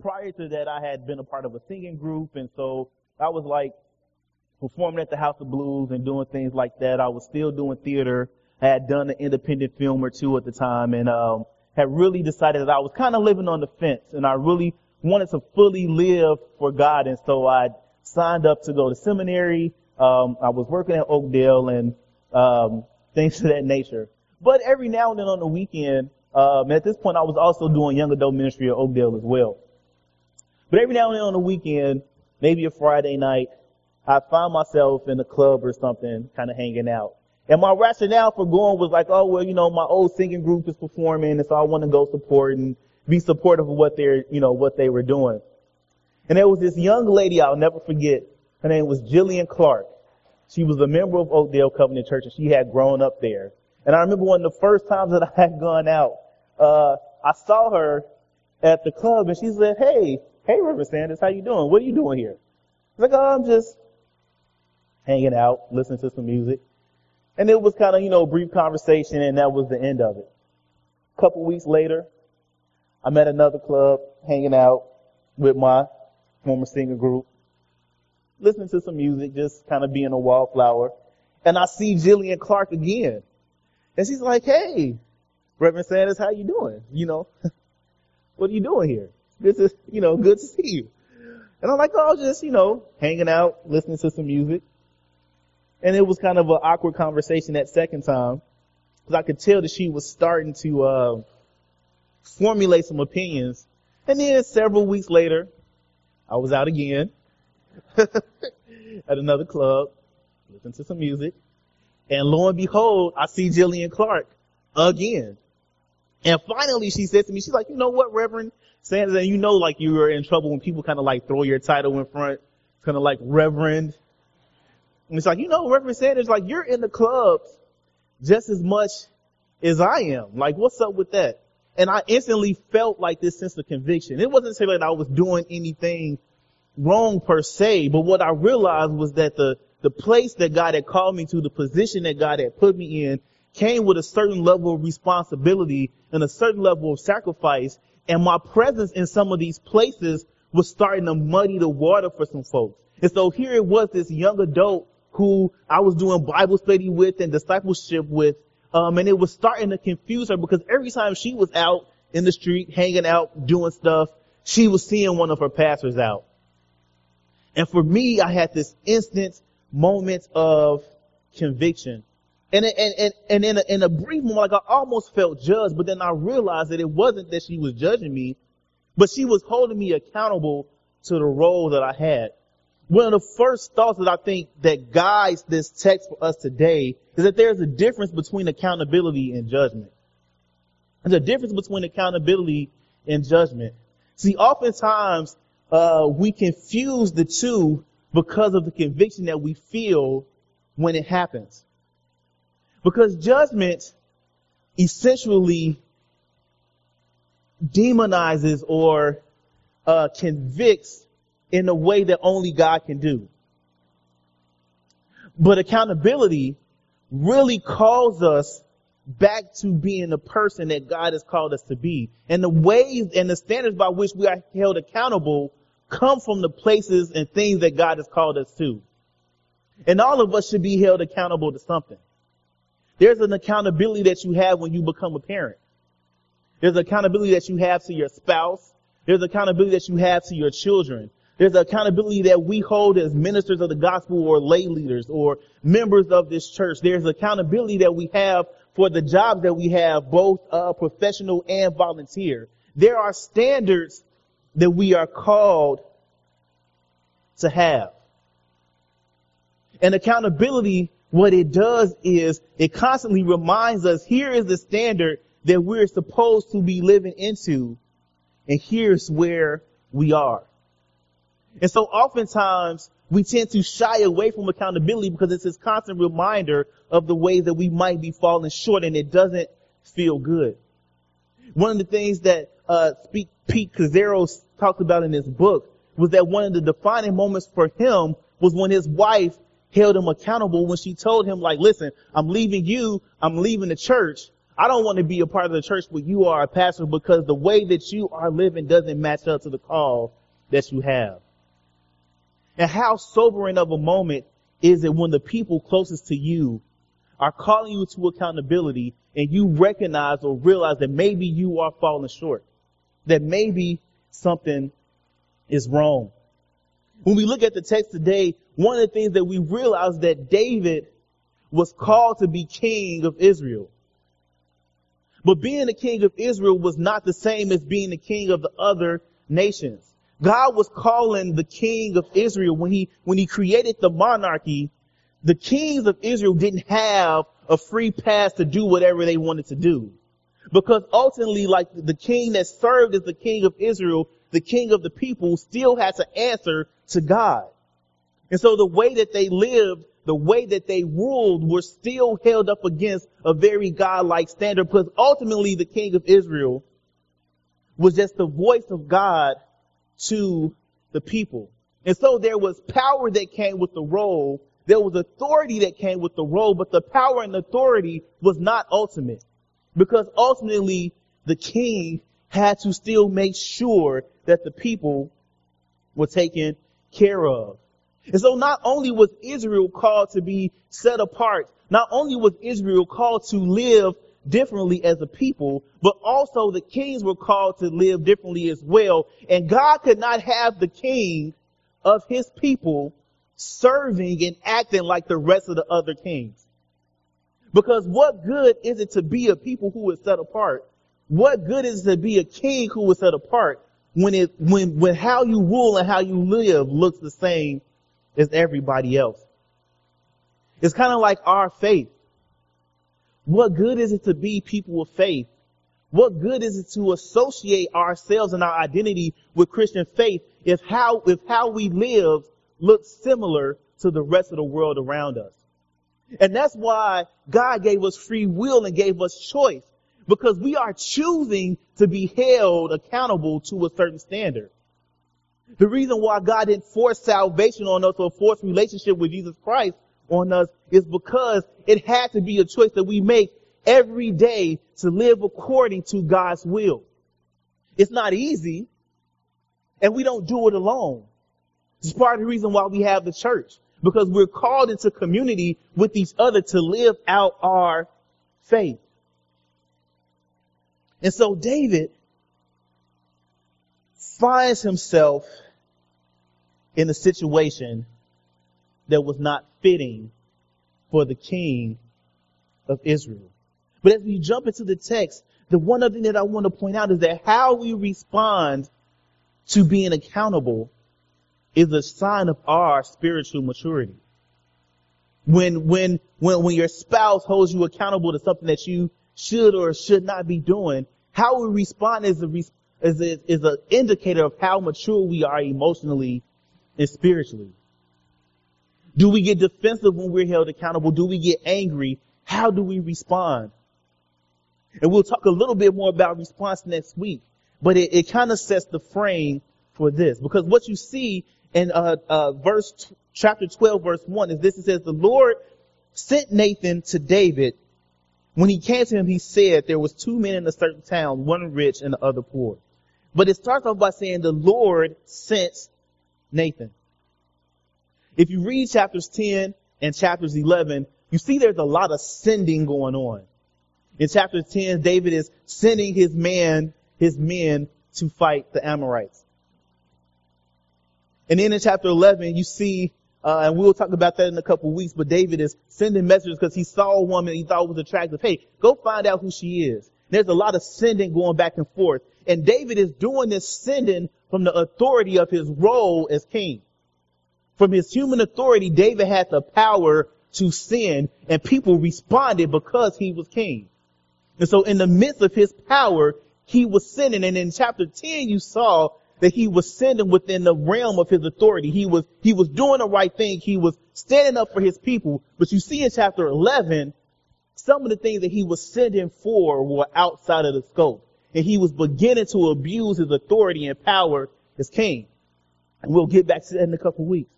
prior to that, I had been a part of a singing group, and so I was like performing at the House of Blues and doing things like that. I was still doing theater. I had done an independent film or two at the time, and um, had really decided that I was kind of living on the fence, and I really wanted to fully live for God, and so I signed up to go to seminary. Um, I was working at Oakdale and um, things of that nature. But every now and then on the weekend, um, at this point, I was also doing young adult ministry at Oakdale as well. But every now and then on the weekend, maybe a Friday night, I found myself in a club or something, kind of hanging out. And my rationale for going was like, oh well, you know, my old singing group is performing, and so I want to go support and be supportive of what they're, you know, what they were doing. And there was this young lady I'll never forget. Her name was Jillian Clark. She was a member of Oakdale Covenant Church, and she had grown up there. And I remember one of the first times that I had gone out, uh, I saw her at the club, and she said, "Hey, hey, Reverend Sanders, how you doing? What are you doing here?" Was like, "Oh, I'm just hanging out, listening to some music." And it was kind of, you know, a brief conversation, and that was the end of it. A couple weeks later, I'm at another club, hanging out with my former singer group, listening to some music, just kind of being a wallflower. And I see Jillian Clark again. And she's like, hey, Reverend Sanders, how you doing? You know, what are you doing here? This is, you know, good to see you. And I'm like, oh, just, you know, hanging out, listening to some music. And it was kind of an awkward conversation that second time. Cause I could tell that she was starting to, uh, formulate some opinions. And then several weeks later, I was out again at another club, listening to some music. And lo and behold, I see Jillian Clark again. And finally she said to me, she's like, you know what, Reverend Sanders, and you know like you are in trouble when people kind of like throw your title in front. Kind of like Reverend. And it's like, you know, Reverend Sanders, like you're in the clubs just as much as I am. Like what's up with that? And I instantly felt like this sense of conviction. It wasn't saying that I was doing anything wrong per se, but what I realized was that the the place that God had called me to, the position that God had put me in, came with a certain level of responsibility and a certain level of sacrifice. And my presence in some of these places was starting to muddy the water for some folks. And so here it was, this young adult who I was doing Bible study with and discipleship with, um, and it was starting to confuse her because every time she was out in the street, hanging out, doing stuff, she was seeing one of her pastors out. And for me, I had this instant moment of conviction. And, and, and, and in a, in a brief moment, like I almost felt judged, but then I realized that it wasn't that she was judging me, but she was holding me accountable to the role that I had. One of the first thoughts that I think that guides this text for us today is that there's a difference between accountability and judgment. There's a difference between accountability and judgment. See, oftentimes, uh, we confuse the two because of the conviction that we feel when it happens. Because judgment essentially demonizes or uh, convicts in a way that only God can do. But accountability really calls us back to being the person that God has called us to be. And the ways and the standards by which we are held accountable come from the places and things that God has called us to. And all of us should be held accountable to something. There's an accountability that you have when you become a parent. There's accountability that you have to your spouse. There's accountability that you have to your children. There's accountability that we hold as ministers of the gospel or lay leaders or members of this church. There's accountability that we have for the jobs that we have, both uh, professional and volunteer. There are standards that we are called to have. And accountability, what it does is it constantly reminds us here is the standard that we're supposed to be living into, and here's where we are. And so oftentimes we tend to shy away from accountability because it's this constant reminder of the ways that we might be falling short and it doesn't feel good. One of the things that uh, Pete Scazzero talks about in his book was that one of the defining moments for him was when his wife held him accountable when she told him like, listen, I'm leaving you, I'm leaving the church, I don't want to be a part of the church where you are a pastor because the way that you are living doesn't match up to the call that you have. And how sobering of a moment is it when the people closest to you are calling you to accountability and you recognize or realize that maybe you are falling short, that maybe something is wrong. When we look at the text today, one of the things that we realize that David was called to be king of Israel. But being the king of Israel was not the same as being the king of the other nations. God was calling the king of Israel when he, when he created the monarchy, the kings of Israel didn't have a free pass to do whatever they wanted to do. Because ultimately, like the king that served as the king of Israel, the king of the people still had to answer to God. And so the way that they lived, the way that they ruled were still held up against a very God-like standard because ultimately the king of Israel was just the voice of God to the people. And so there was power that came with the role. There was authority that came with the role, but the power and authority was not ultimate because ultimately the king had to still make sure that the people were taken care of. And so not only was Israel called to be set apart, not only was Israel called to live differently as a people, but also the kings were called to live differently as well. And God could not have the king of his people serving and acting like the rest of the other kings. Because what good is it to be a people who is set apart? What good is it to be a king who is set apart when it, when, when how you rule and how you live looks the same as everybody else? It's kind of like our faith. What good is it to be people of faith? What good is it to associate ourselves and our identity with Christian faith if how, if how we live looks similar to the rest of the world around us? And that's why God gave us free will and gave us choice because we are choosing to be held accountable to a certain standard. The reason why God didn't force salvation on us or force relationship with Jesus Christ on us is because it had to be a choice that we make every day to live according to God's will. It's not easy, and we don't do it alone. It's part of the reason why we have the church, because we're called into community with each other to live out our faith. And so David finds himself in a situation that was not fitting for the king of Israel. But as we jump into the text, the one other thing that I want to point out is that how we respond to being accountable is a sign of our spiritual maturity. When, when, when, when your spouse holds you accountable to something that you should or should not be doing, how we respond is a, is a, is an indicator of how mature we are emotionally and spiritually. Do we get defensive when we're held accountable? Do we get angry? How do we respond? And we'll talk a little bit more about response next week, but it, it kind of sets the frame for this because what you see in uh, uh, verse t- chapter 12 verse 1 is this it says the lord sent nathan to david when he came to him he said there was two men in a certain town one rich and the other poor but it starts off by saying the lord sent nathan if you read chapters 10 and chapters 11 you see there's a lot of sending going on in chapter 10 david is sending his man his men to fight the amorites and then in chapter 11, you see, uh, and we'll talk about that in a couple weeks, but David is sending messages because he saw a woman he thought was attractive. Hey, go find out who she is. There's a lot of sending going back and forth. And David is doing this sending from the authority of his role as king. From his human authority, David had the power to send and people responded because he was king. And so in the midst of his power, he was sending. And in chapter 10, you saw that he was sending within the realm of his authority. He was, he was doing the right thing. He was standing up for his people. But you see in chapter 11, some of the things that he was sending for were outside of the scope. And he was beginning to abuse his authority and power as king. And we'll get back to that in a couple weeks.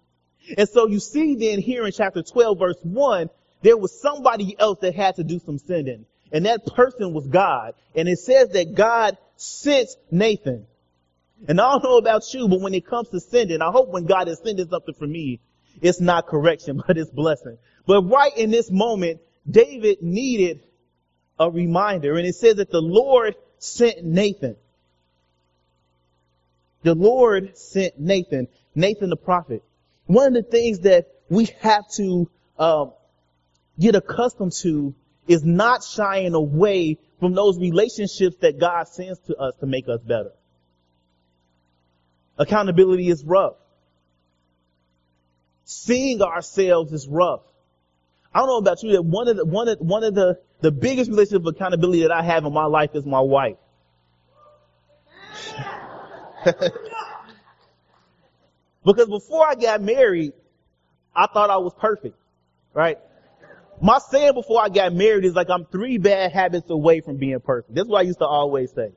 And so you see then here in chapter 12 verse 1, there was somebody else that had to do some sending. And that person was God. And it says that God sent Nathan. And I don't know about you, but when it comes to sending, I hope when God is sending something for me, it's not correction, but it's blessing. But right in this moment, David needed a reminder. And it says that the Lord sent Nathan. The Lord sent Nathan, Nathan the prophet. One of the things that we have to um, get accustomed to is not shying away from those relationships that God sends to us to make us better. Accountability is rough. Seeing ourselves is rough. I don't know about you that one of the one of one of the the biggest relationship of accountability that I have in my life is my wife. because before I got married, I thought I was perfect, right? My saying before I got married is like I'm three bad habits away from being perfect. That's what I used to always say.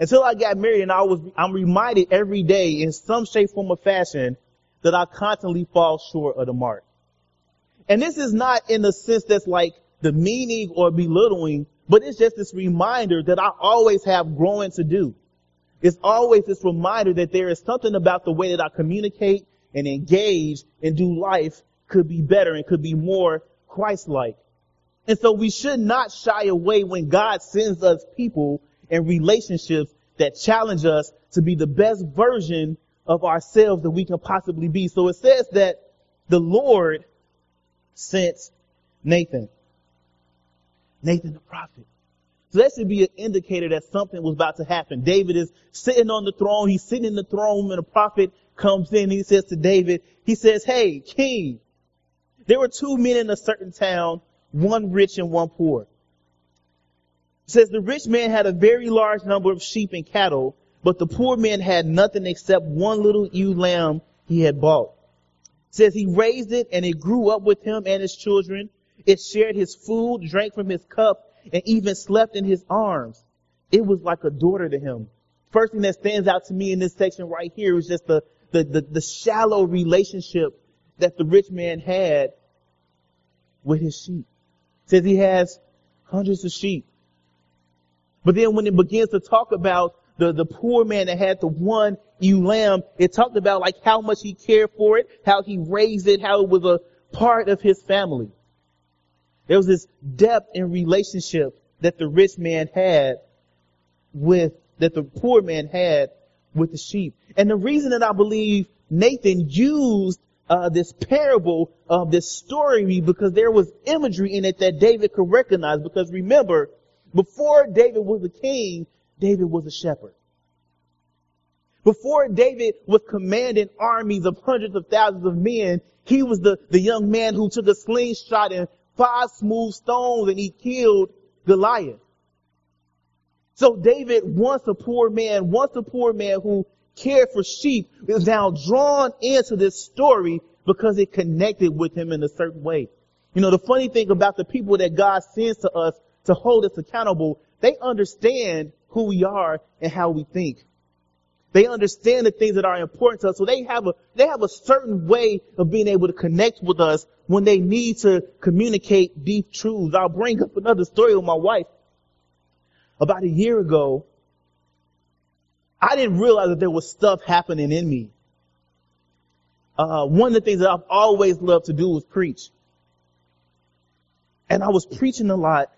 Until I got married and I was, I'm reminded every day in some shape, form, or fashion that I constantly fall short of the mark. And this is not in the sense that's like demeaning or belittling, but it's just this reminder that I always have growing to do. It's always this reminder that there is something about the way that I communicate and engage and do life could be better and could be more Christ-like. And so we should not shy away when God sends us people and relationships that challenge us to be the best version of ourselves that we can possibly be. So it says that the Lord sent Nathan. Nathan the prophet. So that should be an indicator that something was about to happen. David is sitting on the throne. He's sitting in the throne and a prophet comes in. He says to David, he says, Hey, king, there were two men in a certain town, one rich and one poor. It says the rich man had a very large number of sheep and cattle, but the poor man had nothing except one little ewe lamb he had bought. Says he raised it and it grew up with him and his children. It shared his food, drank from his cup, and even slept in his arms. It was like a daughter to him. First thing that stands out to me in this section right here is just the, the, the, the shallow relationship that the rich man had with his sheep. It says he has hundreds of sheep. But then when it begins to talk about the, the poor man that had the one ewe lamb, it talked about like how much he cared for it, how he raised it, how it was a part of his family. There was this depth in relationship that the rich man had with, that the poor man had with the sheep. And the reason that I believe Nathan used uh, this parable of this story because there was imagery in it that David could recognize. Because remember, before David was a king, David was a shepherd. Before David was commanding armies of hundreds of thousands of men, he was the, the young man who took a slingshot and five smooth stones and he killed Goliath. So David, once a poor man, once a poor man who cared for sheep, is now drawn into this story because it connected with him in a certain way. You know, the funny thing about the people that God sends to us to hold us accountable, they understand who we are and how we think. They understand the things that are important to us. So they have a, they have a certain way of being able to connect with us when they need to communicate deep truths. I'll bring up another story with my wife. About a year ago, I didn't realize that there was stuff happening in me. Uh, one of the things that I've always loved to do was preach. And I was preaching a lot,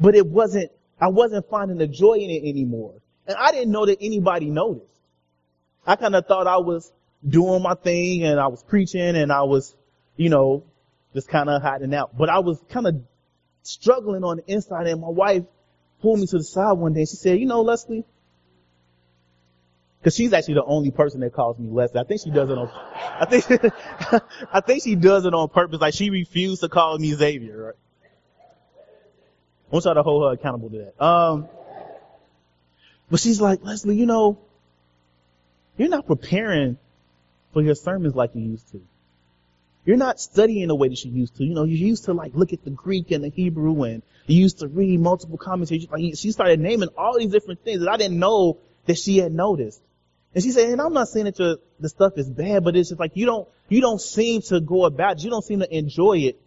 but it wasn't, I wasn't finding the joy in it anymore. And I didn't know that anybody noticed. I kind of thought I was doing my thing and I was preaching and I was, you know, just kind of hiding out. But I was kind of struggling on the inside and my wife pulled me to the side one day and she said, you know, Leslie, cause she's actually the only person that calls me Leslie. I think she does it on, I think, I think she does it on purpose. Like she refused to call me Xavier, right? I want y'all to hold her accountable to that. Um, but she's like, Leslie, you know, you're not preparing for your sermons like you used to. You're not studying the way that you used to. You know, you used to like look at the Greek and the Hebrew and you used to read multiple commentaries. Like, she started naming all these different things that I didn't know that she had noticed. And she said, and I'm not saying that your, the stuff is bad, but it's just like you don't, you don't seem to go about it. You don't seem to enjoy it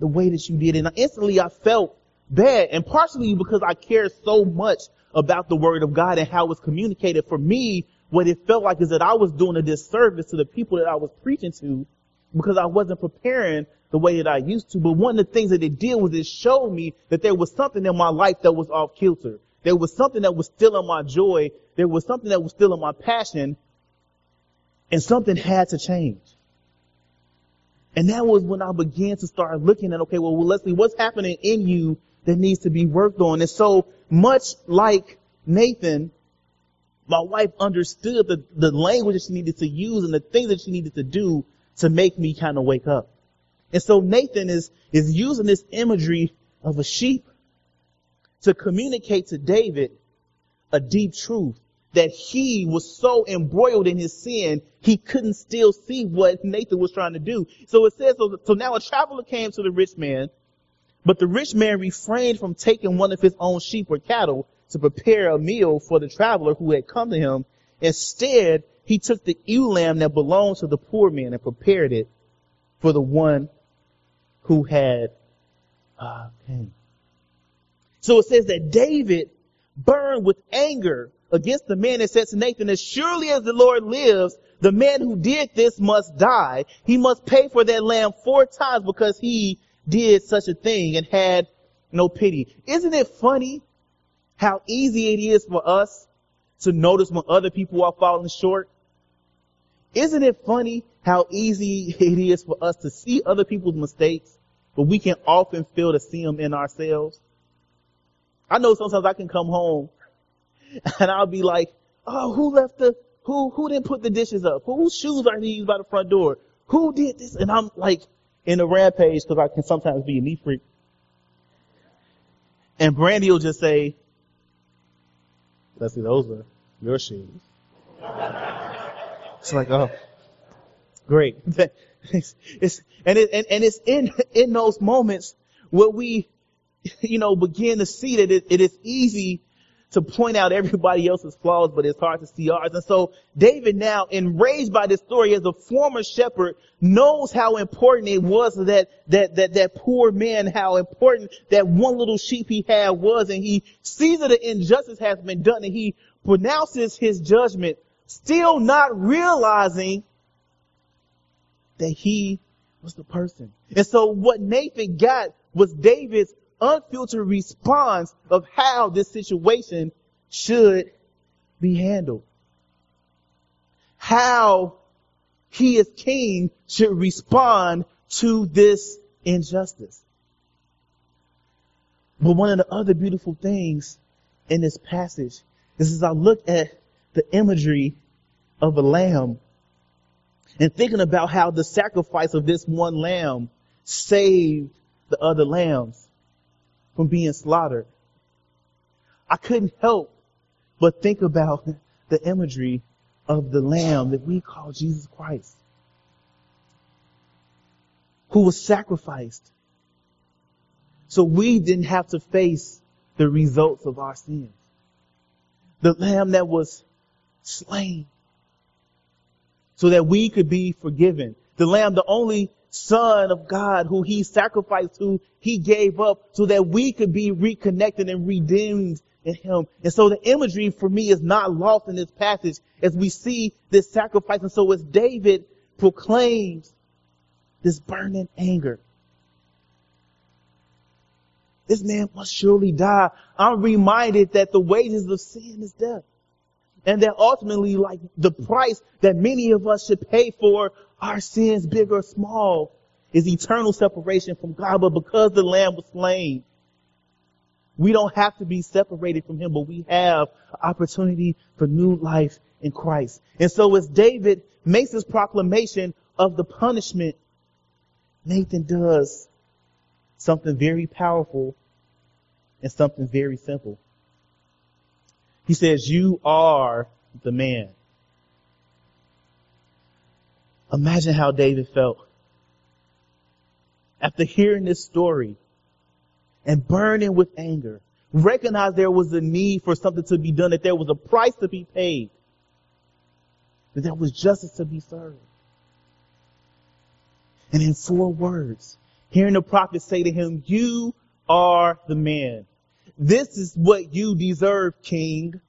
the way that you did. And instantly I felt bad. And partially because I care so much about the word of God and how it's communicated. For me, what it felt like is that I was doing a disservice to the people that I was preaching to because I wasn't preparing the way that I used to. But one of the things that it did was it showed me that there was something in my life that was off kilter. There was something that was still in my joy. There was something that was still in my passion. And something had to change. And that was when I began to start looking at, okay, well, well, Leslie, what's happening in you that needs to be worked on? And so much like Nathan, my wife understood the, the language that she needed to use and the things that she needed to do to make me kind of wake up. And so Nathan is, is using this imagery of a sheep to communicate to David a deep truth that he was so embroiled in his sin, he couldn't still see what Nathan was trying to do. So it says, so, so now a traveler came to the rich man, but the rich man refrained from taking one of his own sheep or cattle to prepare a meal for the traveler who had come to him. Instead, he took the ewe lamb that belonged to the poor man and prepared it for the one who had uh. So it says that David burned with anger against the man that said to Nathan, as surely as the Lord lives, the man who did this must die. He must pay for that lamb four times because he did such a thing and had no pity. Isn't it funny how easy it is for us to notice when other people are falling short? Isn't it funny how easy it is for us to see other people's mistakes, but we can often fail to see them in ourselves? I know sometimes I can come home and I'll be like, oh, who left the, who, who didn't put the dishes up? Whose shoes are these by the front door? Who did this? And I'm like in a rampage because I can sometimes be a neat freak. And Brandy will just say, let's see, those are your shoes. It's like, oh, great. it's, it's, and it, and, and it's in, in those moments where we, you know, begin to see that it, it is easy to point out everybody else's flaws, but it's hard to see ours. And so David now, enraged by this story as a former shepherd, knows how important it was that, that, that, that poor man, how important that one little sheep he had was, and he sees that an injustice has been done, and he pronounces his judgment, still not realizing that he was the person. And so what Nathan got was David's unfiltered response of how this situation should be handled. How he as king should respond to this injustice. But one of the other beautiful things in this passage is as I look at the imagery of a lamb and thinking about how the sacrifice of this one lamb saved the other lambs from being slaughtered. I couldn't help but think about the imagery of the lamb that we call Jesus Christ, who was sacrificed so we didn't have to face the results of our sins. The lamb that was slain so that we could be forgiven. The lamb, the only son of God who he sacrificed, who he gave up so that we could be reconnected and redeemed in him. And so the imagery for me is not lost in this passage as we see this sacrifice. And so as David proclaims this burning anger, this man must surely die. I'm reminded that the wages of sin is death. And that ultimately, like the price that many of us should pay for our sins, big or small, is eternal separation from God. But because the Lamb was slain, we don't have to be separated from Him, but we have opportunity for new life in Christ. And so as David makes his proclamation of the punishment, Nathan does something very powerful and something very simple. He says, you are the man. Imagine how David felt. After hearing this story and burning with anger, recognize there was a need for something to be done, that there was a price to be paid, that there was justice to be served. And in four words, hearing the prophet say to him, you are the man. This is what you deserve, King.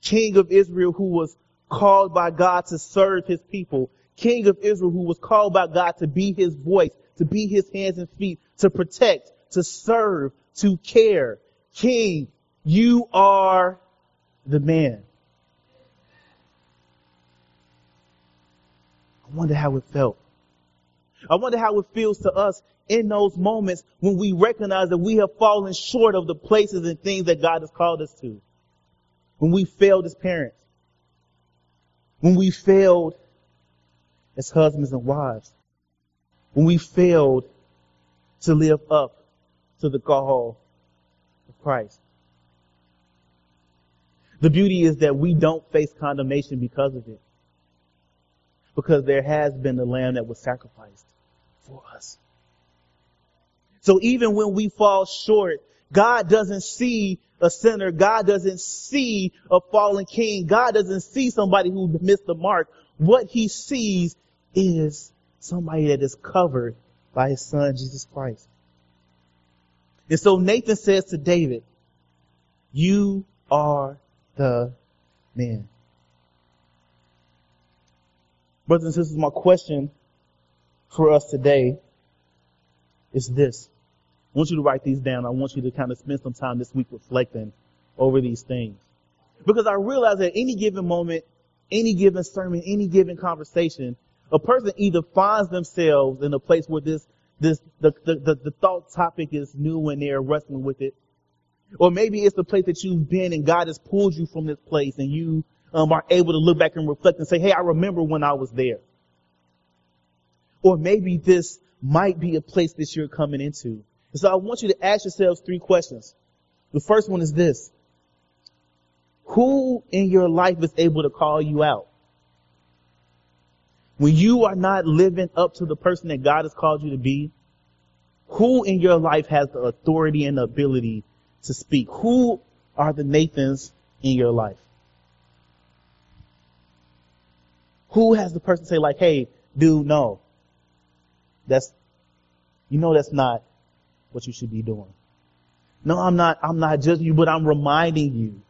King of Israel who was called by God to serve his people. King of Israel who was called by God to be his voice, to be his hands and feet, to protect, to serve, to care. King, you are the man. I wonder how it felt. I wonder how it feels to us in those moments when we recognize that we have fallen short of the places and things that God has called us to. When we failed as parents. When we failed as husbands and wives. When we failed to live up to the call of Christ. The beauty is that we don't face condemnation because of it. Because there has been the lamb that was sacrificed for us. So even when we fall short, God doesn't see a sinner. God doesn't see a fallen king. God doesn't see somebody who missed the mark. What he sees is somebody that is covered by his son, Jesus Christ. And so Nathan says to David, you are the man. Brothers and sisters, my question for us today is this. I want you to write these down. I want you to kind of spend some time this week reflecting over these things. Because I realize at any given moment, any given sermon, any given conversation, a person either finds themselves in a place where this, this, the, the, the, the thought topic is new and they're wrestling with it. Or maybe it's the place that you've been and God has pulled you from this place and you um, are able to look back and reflect and say, hey, I remember when I was there. Or maybe this might be a place that you're coming into. And so I want you to ask yourselves three questions. The first one is this. Who in your life is able to call you out? When you are not living up to the person that God has called you to be, who in your life has the authority and the ability to speak? Who are the Nathans in your life? Who has the person say like, hey, dude, no. That's, you know that's not what you should be doing. No, I'm not, I'm not judging you, but I'm reminding you.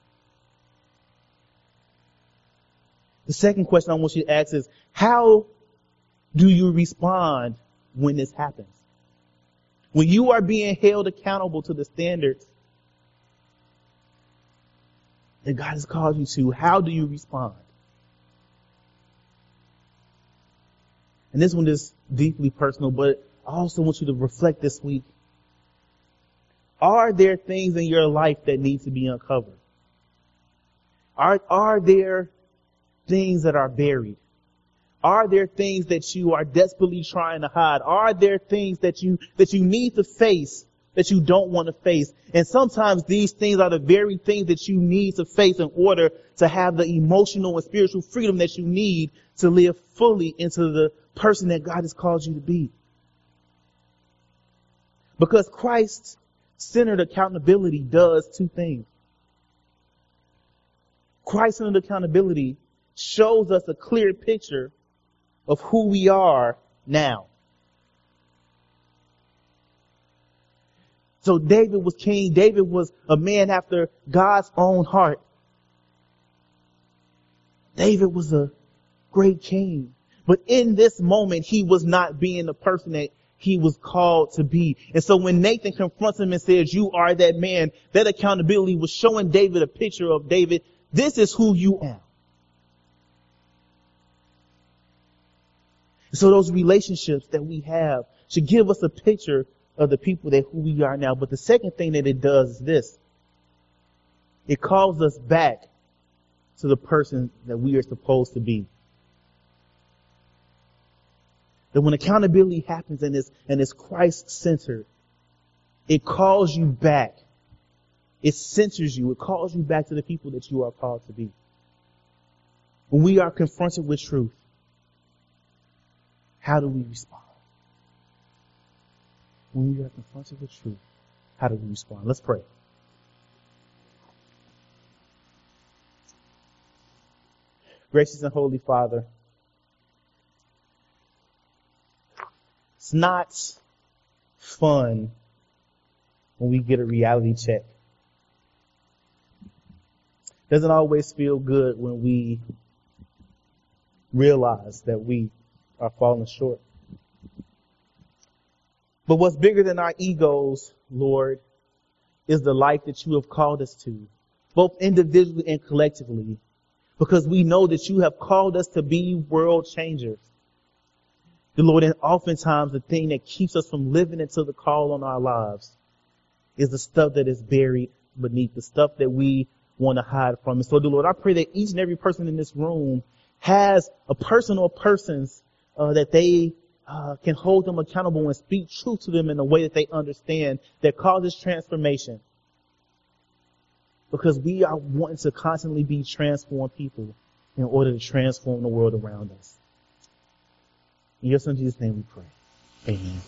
The second question I want you to ask is, how do you respond when this happens? When you are being held accountable to the standards that God has called you to, how do you respond? And this one is deeply personal, but I also want you to reflect this week are there things in your life that need to be uncovered? Are, are there things that are buried? Are there things that you are desperately trying to hide? Are there things that you, that you need to face that you don't want to face? And sometimes these things are the very things that you need to face in order to have the emotional and spiritual freedom that you need to live fully into the person that God has called you to be. Because Christ centered accountability does two things. Christ centered accountability shows us a clear picture of who we are now. So David was king. David was a man after God's own heart. David was a great king. But in this moment, he was not being the person that he was called to be. And so when Nathan confronts him and says, you are that man, that accountability was showing David a picture of David. This is who you are. So those relationships that we have should give us a picture of the people that who we are now. But the second thing that it does is this. It calls us back to the person that we are supposed to be. That when accountability happens and it's, and it's Christ centered, it calls you back. It centers you. It calls you back to the people that you are called to be. When we are confronted with truth, how do we respond? When we are confronted with truth, how do we respond? Let's pray. Gracious and Holy Father, It's not fun when we get a reality check. It Doesn't always feel good when we realize that we are falling short. But what's bigger than our egos, Lord, is the life that you have called us to, both individually and collectively, because we know that you have called us to be world changers. The Lord, and oftentimes the thing that keeps us from living into the call on our lives is the stuff that is buried beneath, the stuff that we want to hide from. And so, the Lord, I pray that each and every person in this room has a person or persons uh, that they uh, can hold them accountable and speak truth to them in a way that they understand that causes transformation. Because we are wanting to constantly be transformed people in order to transform the world around us. In your son Jesus' name we pray. Amen.